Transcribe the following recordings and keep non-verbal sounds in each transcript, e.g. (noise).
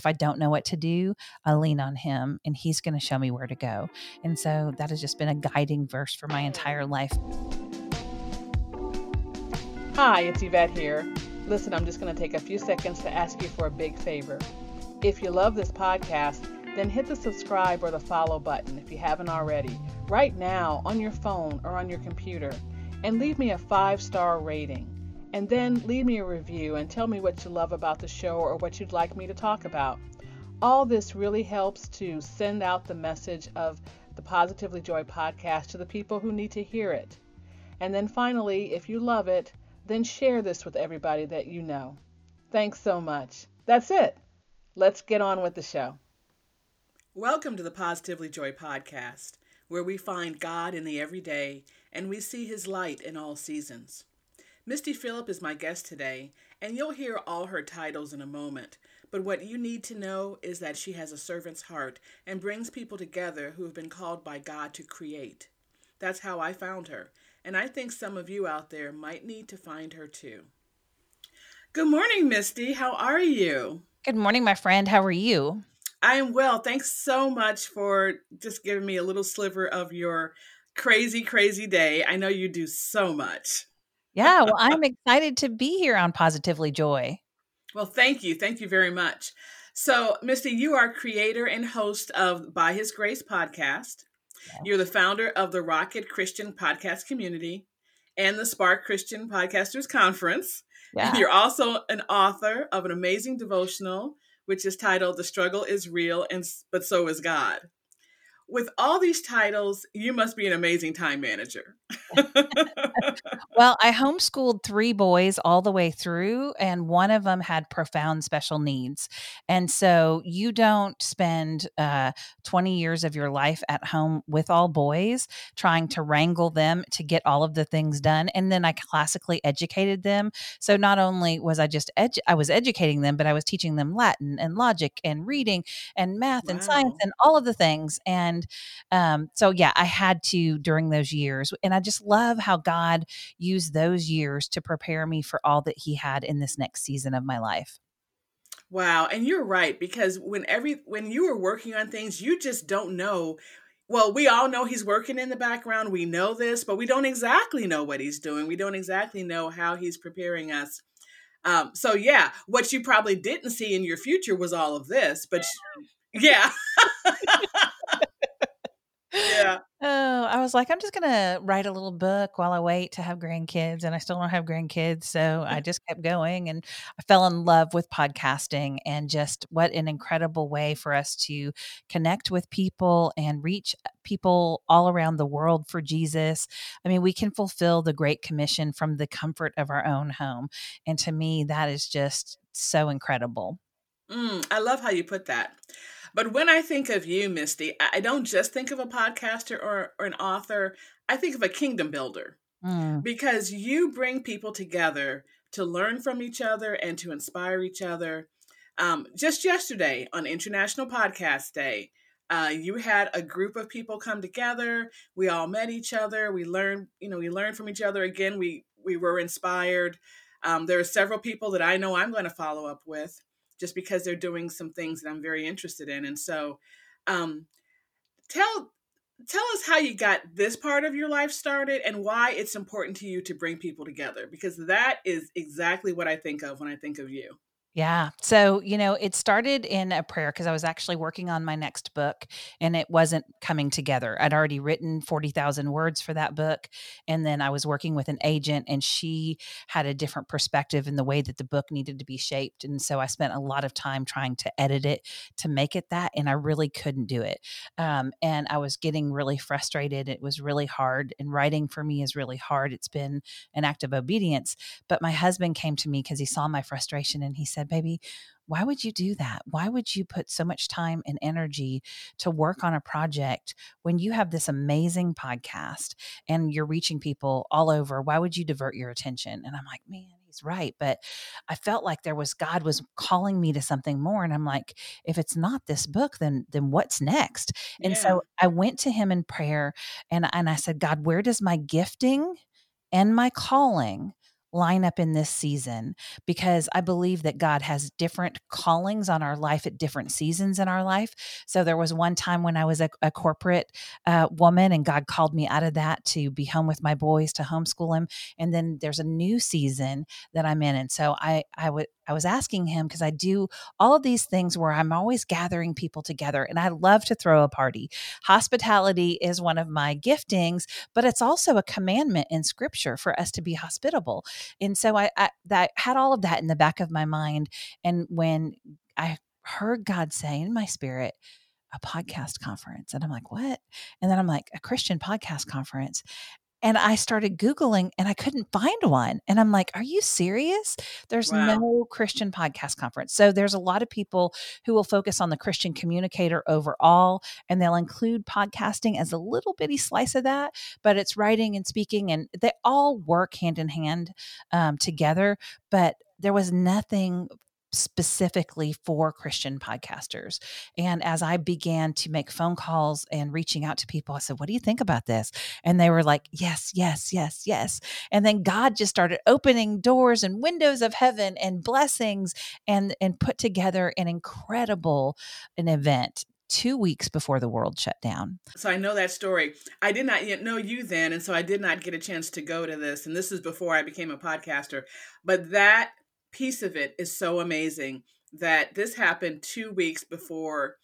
if I don't know what to do, I lean on Him and He's going to show me where to go. And so that has just been a guiding verse for my entire life. Hi, it's Yvette here. Listen, I'm just going to take a few seconds to ask you for a big favor. If you love this podcast, then hit the subscribe or the follow button if you haven't already, right now on your phone or on your computer, and leave me a five star rating. And then leave me a review and tell me what you love about the show or what you'd like me to talk about. All this really helps to send out the message of the Positively Joy podcast to the people who need to hear it. And then finally, if you love it, then share this with everybody that you know. Thanks so much. That's it. Let's get on with the show. Welcome to the Positively Joy podcast, where we find God in the everyday and we see his light in all seasons. Misty Phillip is my guest today, and you'll hear all her titles in a moment. But what you need to know is that she has a servant's heart and brings people together who have been called by God to create. That's how I found her, and I think some of you out there might need to find her too. Good morning, Misty. How are you? Good morning, my friend. How are you? I am well. Thanks so much for just giving me a little sliver of your crazy, crazy day. I know you do so much. Yeah, well, I'm excited to be here on Positively Joy. Well, thank you. Thank you very much. So, Misty, you are creator and host of By His Grace podcast. You're the founder of the Rocket Christian Podcast Community and the Spark Christian Podcasters Conference. Yeah. You're also an author of an amazing devotional, which is titled "The Struggle Is Real, and but So Is God." With all these titles, you must be an amazing time manager. (laughs) well, I homeschooled three boys all the way through, and one of them had profound special needs. And so you don't spend uh, 20 years of your life at home with all boys trying to wrangle them to get all of the things done. And then I classically educated them. So not only was I just edu- I was educating them, but I was teaching them Latin and logic and reading and math wow. and science and all of the things. And and um, so, yeah, I had to during those years. And I just love how God used those years to prepare me for all that He had in this next season of my life. Wow, and you're right because when every when you are working on things, you just don't know well, we all know he's working in the background. We know this, but we don't exactly know what he's doing. We don't exactly know how he's preparing us. Um, so, yeah, what you probably didn't see in your future was all of this, but yeah. Yeah. Oh, I was like, I'm just gonna write a little book while I wait to have grandkids, and I still don't have grandkids, so I (laughs) just kept going, and I fell in love with podcasting, and just what an incredible way for us to connect with people and reach people all around the world for Jesus. I mean, we can fulfill the Great Commission from the comfort of our own home, and to me, that is just so incredible. Mm, I love how you put that. But when I think of you, Misty, I don't just think of a podcaster or, or an author. I think of a kingdom builder mm. because you bring people together to learn from each other and to inspire each other. Um, just yesterday on International Podcast Day, uh, you had a group of people come together. We all met each other. We learned, you know, we learned from each other. Again, we we were inspired. Um, there are several people that I know I'm going to follow up with just because they're doing some things that I'm very interested in. And so, um, tell tell us how you got this part of your life started and why it's important to you to bring people together because that is exactly what I think of when I think of you. Yeah. So, you know, it started in a prayer because I was actually working on my next book and it wasn't coming together. I'd already written 40,000 words for that book. And then I was working with an agent and she had a different perspective in the way that the book needed to be shaped. And so I spent a lot of time trying to edit it to make it that. And I really couldn't do it. Um, and I was getting really frustrated. It was really hard. And writing for me is really hard. It's been an act of obedience. But my husband came to me because he saw my frustration and he said, said, Baby, why would you do that? Why would you put so much time and energy to work on a project when you have this amazing podcast and you're reaching people all over? Why would you divert your attention? And I'm like, Man, he's right. But I felt like there was God was calling me to something more. And I'm like, if it's not this book, then then what's next? And yeah. so I went to him in prayer and, and I said, God, where does my gifting and my calling line up in this season because I believe that God has different callings on our life at different seasons in our life. So there was one time when I was a, a corporate uh, woman and God called me out of that to be home with my boys to homeschool them. And then there's a new season that I'm in. And so I, I would, I was asking him because I do all of these things where I'm always gathering people together and I love to throw a party. Hospitality is one of my giftings, but it's also a commandment in scripture for us to be hospitable. And so I, I that had all of that in the back of my mind. And when I heard God say in my spirit, a podcast conference. And I'm like, what? And then I'm like, a Christian podcast conference. And I started Googling and I couldn't find one. And I'm like, are you serious? There's wow. no Christian podcast conference. So there's a lot of people who will focus on the Christian communicator overall, and they'll include podcasting as a little bitty slice of that, but it's writing and speaking, and they all work hand in hand um, together. But there was nothing specifically for Christian podcasters. And as I began to make phone calls and reaching out to people, I said, What do you think about this? And they were like, Yes, yes, yes, yes. And then God just started opening doors and windows of heaven and blessings and and put together an incredible an event two weeks before the world shut down. So I know that story. I did not yet know you then, and so I did not get a chance to go to this. And this is before I became a podcaster. But that piece of it is so amazing that this happened two weeks before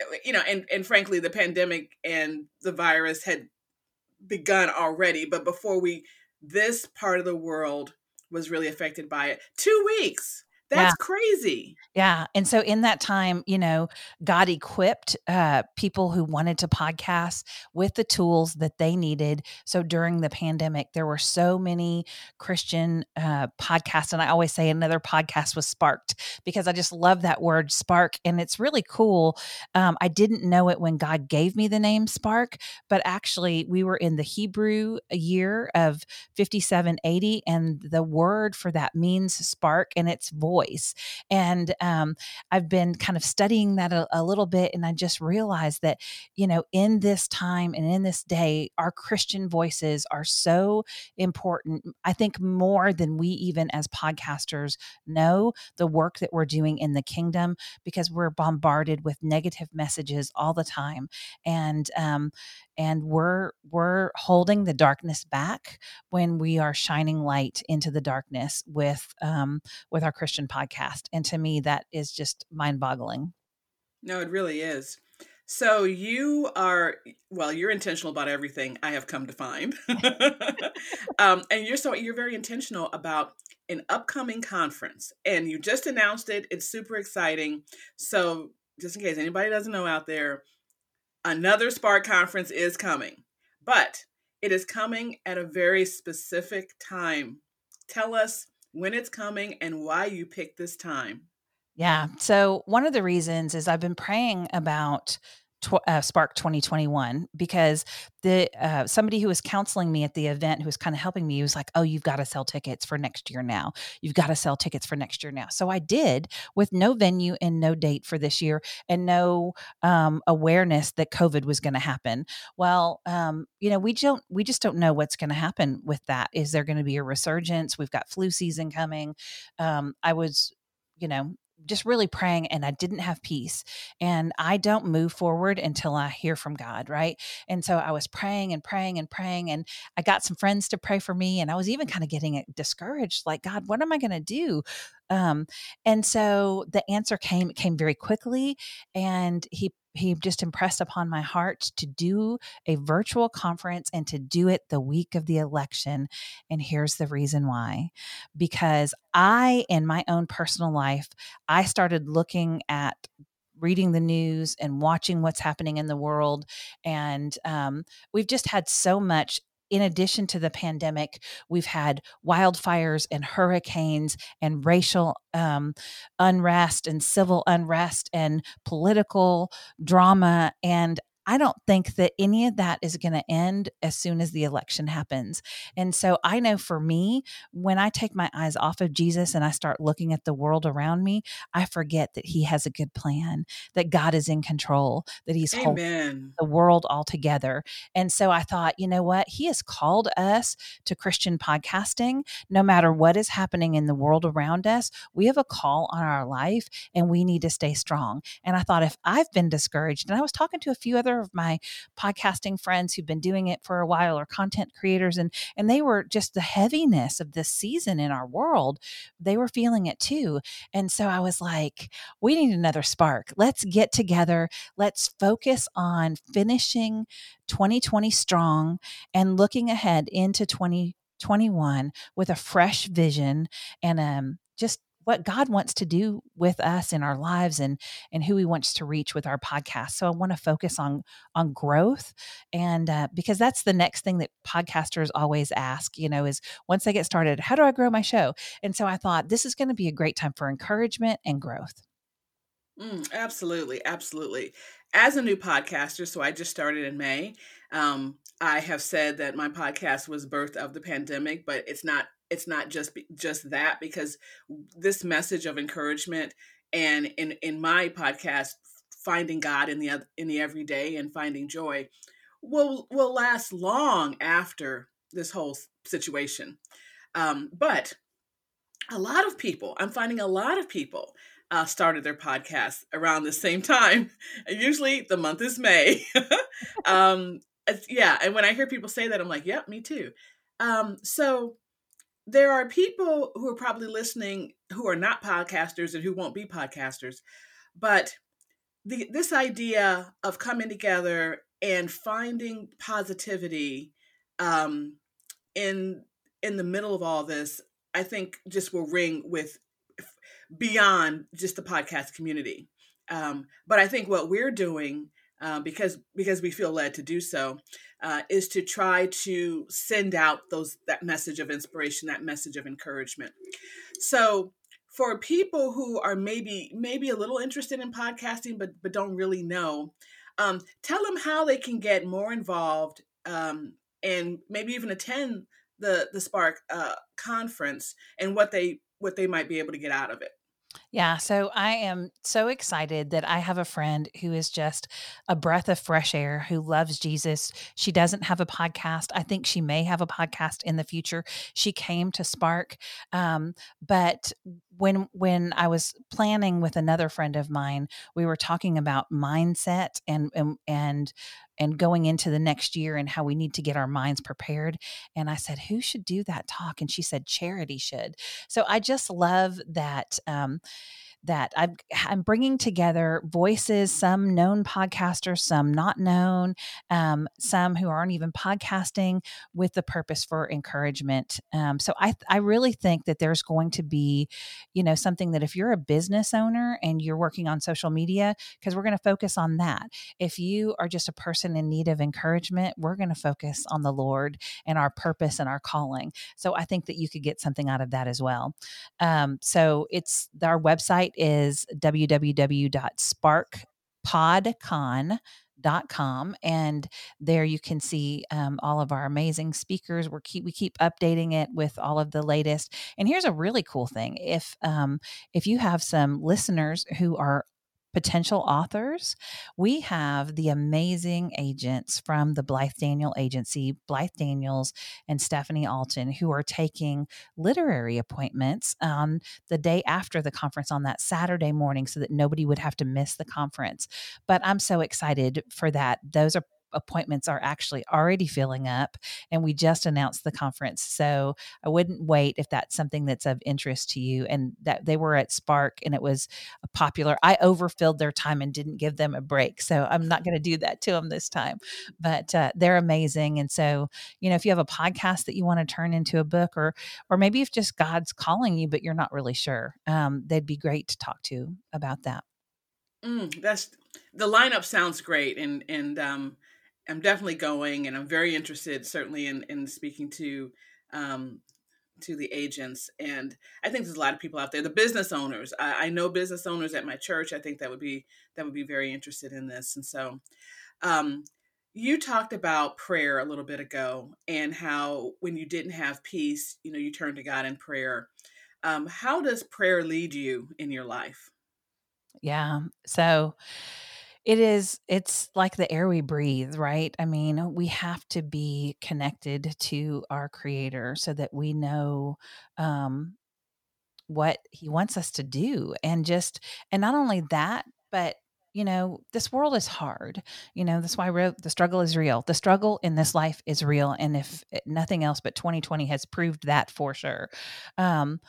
eh, you know and and frankly the pandemic and the virus had begun already but before we this part of the world was really affected by it. Two weeks that's yeah. crazy. Yeah. And so in that time, you know, God equipped uh, people who wanted to podcast with the tools that they needed. So during the pandemic, there were so many Christian uh, podcasts. And I always say another podcast was sparked because I just love that word spark. And it's really cool. Um, I didn't know it when God gave me the name Spark, but actually, we were in the Hebrew year of 5780. And the word for that means spark and it's voice voice. And um, I've been kind of studying that a, a little bit, and I just realized that, you know, in this time and in this day, our Christian voices are so important. I think more than we even as podcasters know the work that we're doing in the kingdom because we're bombarded with negative messages all the time. And, um, and we're we're holding the darkness back when we are shining light into the darkness with um, with our Christian podcast. And to me, that is just mind boggling. No, it really is. So you are well. You're intentional about everything. I have come to find, (laughs) um, and you're so you're very intentional about an upcoming conference, and you just announced it. It's super exciting. So just in case anybody doesn't know out there, Another Spark conference is coming, but it is coming at a very specific time. Tell us when it's coming and why you picked this time. Yeah. So, one of the reasons is I've been praying about uh, Spark 2021 because the uh, somebody who was counseling me at the event who was kind of helping me was like, "Oh, you've got to sell tickets for next year now. You've got to sell tickets for next year now." So I did with no venue and no date for this year and no um, awareness that COVID was going to happen. Well, um, you know, we don't we just don't know what's going to happen with that. Is there going to be a resurgence? We've got flu season coming. Um, I was you know just really praying and I didn't have peace. And I don't move forward until I hear from God, right? And so I was praying and praying and praying. And I got some friends to pray for me. And I was even kind of getting discouraged like, God, what am I going to do? Um, and so the answer came, it came very quickly. And he he just impressed upon my heart to do a virtual conference and to do it the week of the election. And here's the reason why because I, in my own personal life, I started looking at reading the news and watching what's happening in the world. And um, we've just had so much in addition to the pandemic, we've had wildfires and hurricanes and racial um, unrest and civil unrest and political drama. And I don't think that any of that is going to end as soon as the election happens. And so I know for me, when I take my eyes off of Jesus and I start looking at the world around me, I forget that He has a good plan, that God is in control, that He's Amen. holding the world all together. And so I thought, you know what? He has called us to Christian podcasting. No matter what is happening in the world around us, we have a call on our life and we need to stay strong. And I thought if I've been discouraged, and I was talking to a few other of my podcasting friends who've been doing it for a while or content creators, and and they were just the heaviness of this season in our world, they were feeling it too. And so I was like, we need another spark. Let's get together. Let's focus on finishing 2020 strong and looking ahead into 2021 with a fresh vision and um, just what God wants to do with us in our lives and and who He wants to reach with our podcast. So I want to focus on on growth, and uh, because that's the next thing that podcasters always ask. You know, is once they get started, how do I grow my show? And so I thought this is going to be a great time for encouragement and growth. Mm, absolutely, absolutely. As a new podcaster, so I just started in May. Um, I have said that my podcast was birth of the pandemic, but it's not it's not just just that because this message of encouragement and in in my podcast finding god in the in the everyday and finding joy will will last long after this whole situation. Um, but a lot of people i'm finding a lot of people uh, started their podcast around the same (laughs) time. Usually the month is may. (laughs) Um, yeah and when i hear people say that i'm like yep yeah, me too. Um, so there are people who are probably listening who are not podcasters and who won't be podcasters but the, this idea of coming together and finding positivity um, in in the middle of all this i think just will ring with beyond just the podcast community. Um, but i think what we're doing uh, because because we feel led to do so uh, is to try to send out those that message of inspiration, that message of encouragement. So for people who are maybe maybe a little interested in podcasting but but don't really know, um, tell them how they can get more involved um, and maybe even attend the the Spark uh, conference and what they what they might be able to get out of it. Yeah, so I am so excited that I have a friend who is just a breath of fresh air who loves Jesus. She doesn't have a podcast. I think she may have a podcast in the future. She came to Spark, um, but when when I was planning with another friend of mine, we were talking about mindset and and and and going into the next year and how we need to get our minds prepared. And I said, who should do that talk? And she said, charity should. So I just love that. Um, that I'm, I'm bringing together voices, some known podcasters, some not known, um, some who aren't even podcasting with the purpose for encouragement. Um, so I, I really think that there's going to be, you know, something that if you're a business owner and you're working on social media, because we're going to focus on that. If you are just a person in need of encouragement, we're going to focus on the Lord and our purpose and our calling. So I think that you could get something out of that as well. Um, so it's our website is www.sparkpodcon.com and there you can see um, all of our amazing speakers. We keep we keep updating it with all of the latest. And here's a really cool thing. If um, if you have some listeners who are potential authors, we have the amazing agents from the Blythe Daniel Agency, Blythe Daniels and Stephanie Alton, who are taking literary appointments on the day after the conference on that Saturday morning so that nobody would have to miss the conference. But I'm so excited for that. Those are appointments are actually already filling up and we just announced the conference so i wouldn't wait if that's something that's of interest to you and that they were at spark and it was popular. I overfilled their time and didn't give them a break so i'm not going to do that to them this time but uh, they're amazing and so you know if you have a podcast that you want to turn into a book or or maybe if just god's calling you but you're not really sure um, they'd be great to talk to about that. Mm, that's the lineup sounds great and and um I'm definitely going, and I'm very interested, certainly in in speaking to um, to the agents and i think there's a lot of people out there the business owners. I, I, know business owners at my church. I think that would be that would be very interested in this and so um, you talked about prayer a little bit ago and how when you didn't have peace you know you turned to god in prayer. Um, how does prayer lead you in your life? Yeah so it is it's like the air we breathe right? I mean we have to be connected to our creator so that we know um what he wants us to do and just and not only that but you know this world is hard. You know that's why I wrote the struggle is real. The struggle in this life is real and if eh, nothing else but 2020 has proved that for sure. Um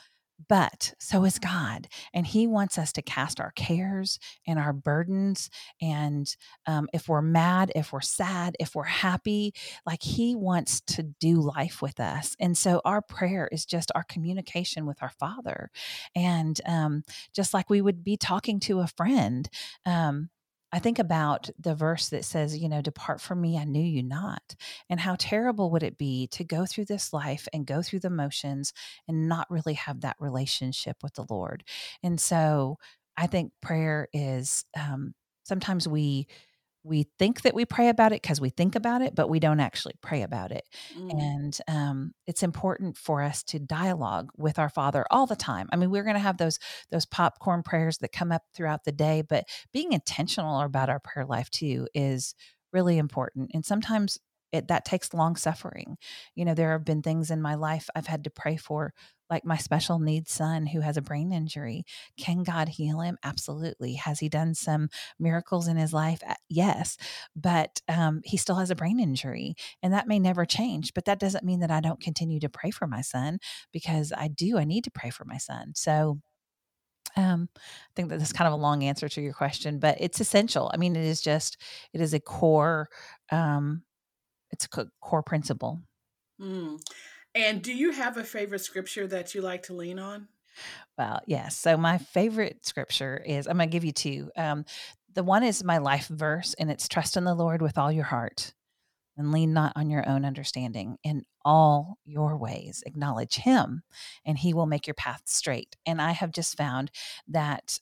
but so is God. And He wants us to cast our cares and our burdens. And um, if we're mad, if we're sad, if we're happy, like He wants to do life with us. And so our prayer is just our communication with our Father. And um, just like we would be talking to a friend, um, I think about the verse that says, you know, depart from me, I knew you not. And how terrible would it be to go through this life and go through the motions and not really have that relationship with the Lord. And so I think prayer is um, sometimes we we think that we pray about it because we think about it, but we don't actually pray about it. Mm. And um, it's important for us to dialogue with our Father all the time. I mean, we're going to have those those popcorn prayers that come up throughout the day, but being intentional about our prayer life too is really important. And sometimes it that takes long suffering. You know, there have been things in my life I've had to pray for like my special needs son who has a brain injury. Can God heal him? Absolutely. Has he done some miracles in his life? Yes. But um, he still has a brain injury and that may never change. But that doesn't mean that I don't continue to pray for my son because I do. I need to pray for my son. So, um, I think that that's kind of a long answer to your question, but it's essential. I mean, it is just, it is a core, um, it's a core principle. Mm. And do you have a favorite scripture that you like to lean on? Well, yes. So my favorite scripture is I'm going to give you two. Um, the one is my life verse, and it's trust in the Lord with all your heart and lean not on your own understanding. In all your ways, acknowledge Him, and He will make your path straight. And I have just found that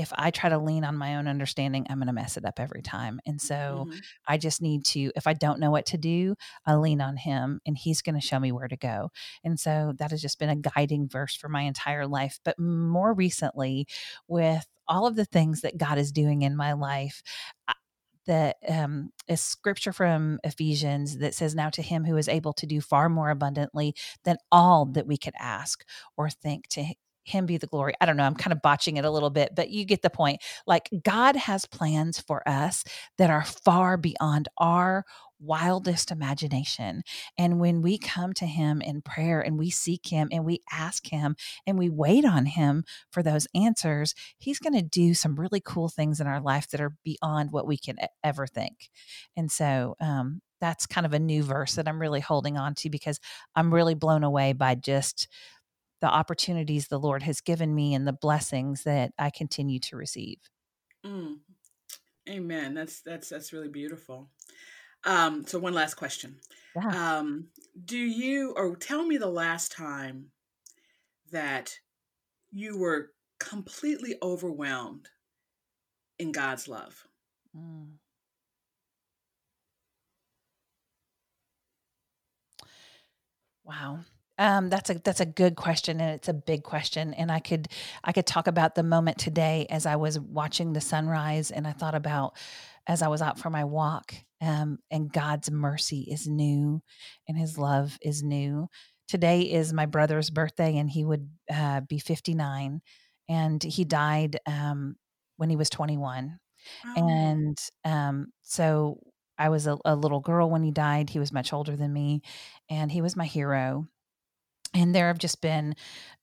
if I try to lean on my own understanding, I'm going to mess it up every time. And so mm-hmm. I just need to, if I don't know what to do, I lean on him and he's going to show me where to go. And so that has just been a guiding verse for my entire life. But more recently, with all of the things that God is doing in my life, that um, a scripture from Ephesians that says, Now to him who is able to do far more abundantly than all that we could ask or think, to him be the glory. I don't know. I'm kind of botching it a little bit, but you get the point. Like God has plans for us that are far beyond our wildest imagination. And when we come to him in prayer and we seek him and we ask him and we wait on him for those answers, he's going to do some really cool things in our life that are beyond what we can ever think. And so, um, that's kind of a new verse that I'm really holding on to because I'm really blown away by just the opportunities the Lord has given me and the blessings that I continue to receive. Mm. Amen. That's that's that's really beautiful. Um, so one last question. Yeah. Um, do you or tell me the last time that you were completely overwhelmed in God's love? Mm. Wow. Um, that's a that's a good question, and it's a big question. And I could I could talk about the moment today as I was watching the sunrise, and I thought about as I was out for my walk. Um, and God's mercy is new, and His love is new. Today is my brother's birthday, and he would uh, be fifty nine, and he died um, when he was twenty one. Oh. And um, so I was a, a, little girl when he died. He was much older than me, and he was my hero and there have just been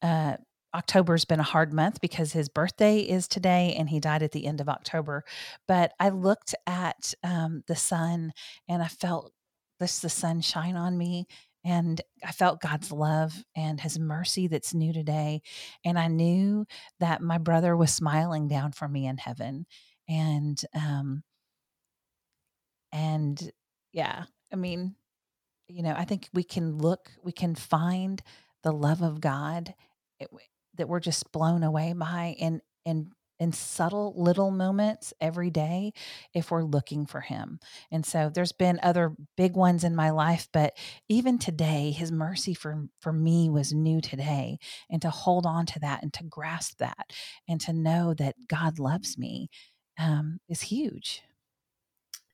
uh, October's been a hard month because his birthday is today and he died at the end of October. But I looked at um, the sun and I felt this the sun shine on me and I felt God's love and his mercy that's new today. And I knew that my brother was smiling down for me in heaven. And um and yeah, I mean, you know, I think we can look, we can find the love of God it, that we're just blown away by and and in subtle little moments every day if we're looking for him. And so there's been other big ones in my life, but even today, his mercy for, for me was new today. And to hold on to that and to grasp that and to know that God loves me um, is huge.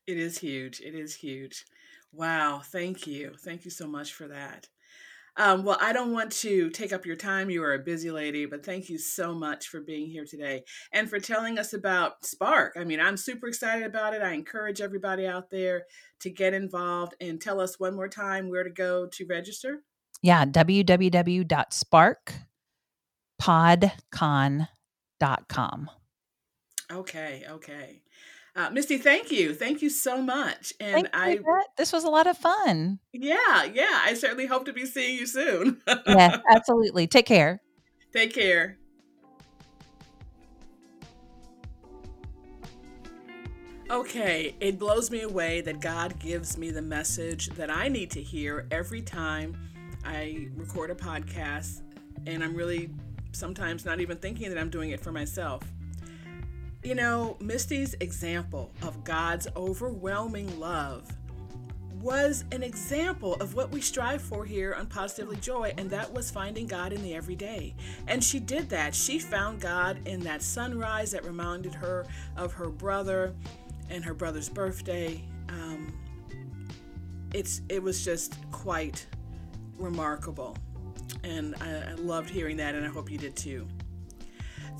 It is huge. It is huge. Wow. Thank you. Thank you so much for that. Um, well, I don't want to take up your time. You are a busy lady, but thank you so much for being here today and for telling us about Spark. I mean, I'm super excited about it. I encourage everybody out there to get involved and tell us one more time where to go to register. Yeah, www.sparkpodcon.com. Okay, okay. Uh, Misty, thank you. Thank you so much. And I this was a lot of fun. Yeah, yeah. I certainly hope to be seeing you soon. yeah, (laughs) absolutely. Take care. Take care. Okay, it blows me away that God gives me the message that I need to hear every time I record a podcast. And I'm really sometimes not even thinking that I'm doing it for myself. You know, Misty's example of God's overwhelming love was an example of what we strive for here on Positively Joy, and that was finding God in the everyday. And she did that. She found God in that sunrise that reminded her of her brother and her brother's birthday. Um, it's it was just quite remarkable, and I, I loved hearing that, and I hope you did too.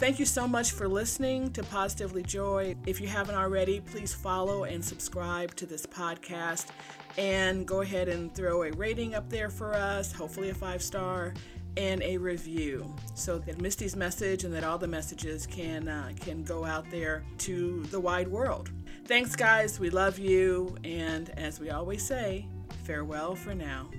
Thank you so much for listening to Positively Joy. If you haven't already, please follow and subscribe to this podcast and go ahead and throw a rating up there for us, hopefully a five star, and a review so that Misty's message and that all the messages can uh, can go out there to the wide world. Thanks guys, we love you and as we always say, farewell for now.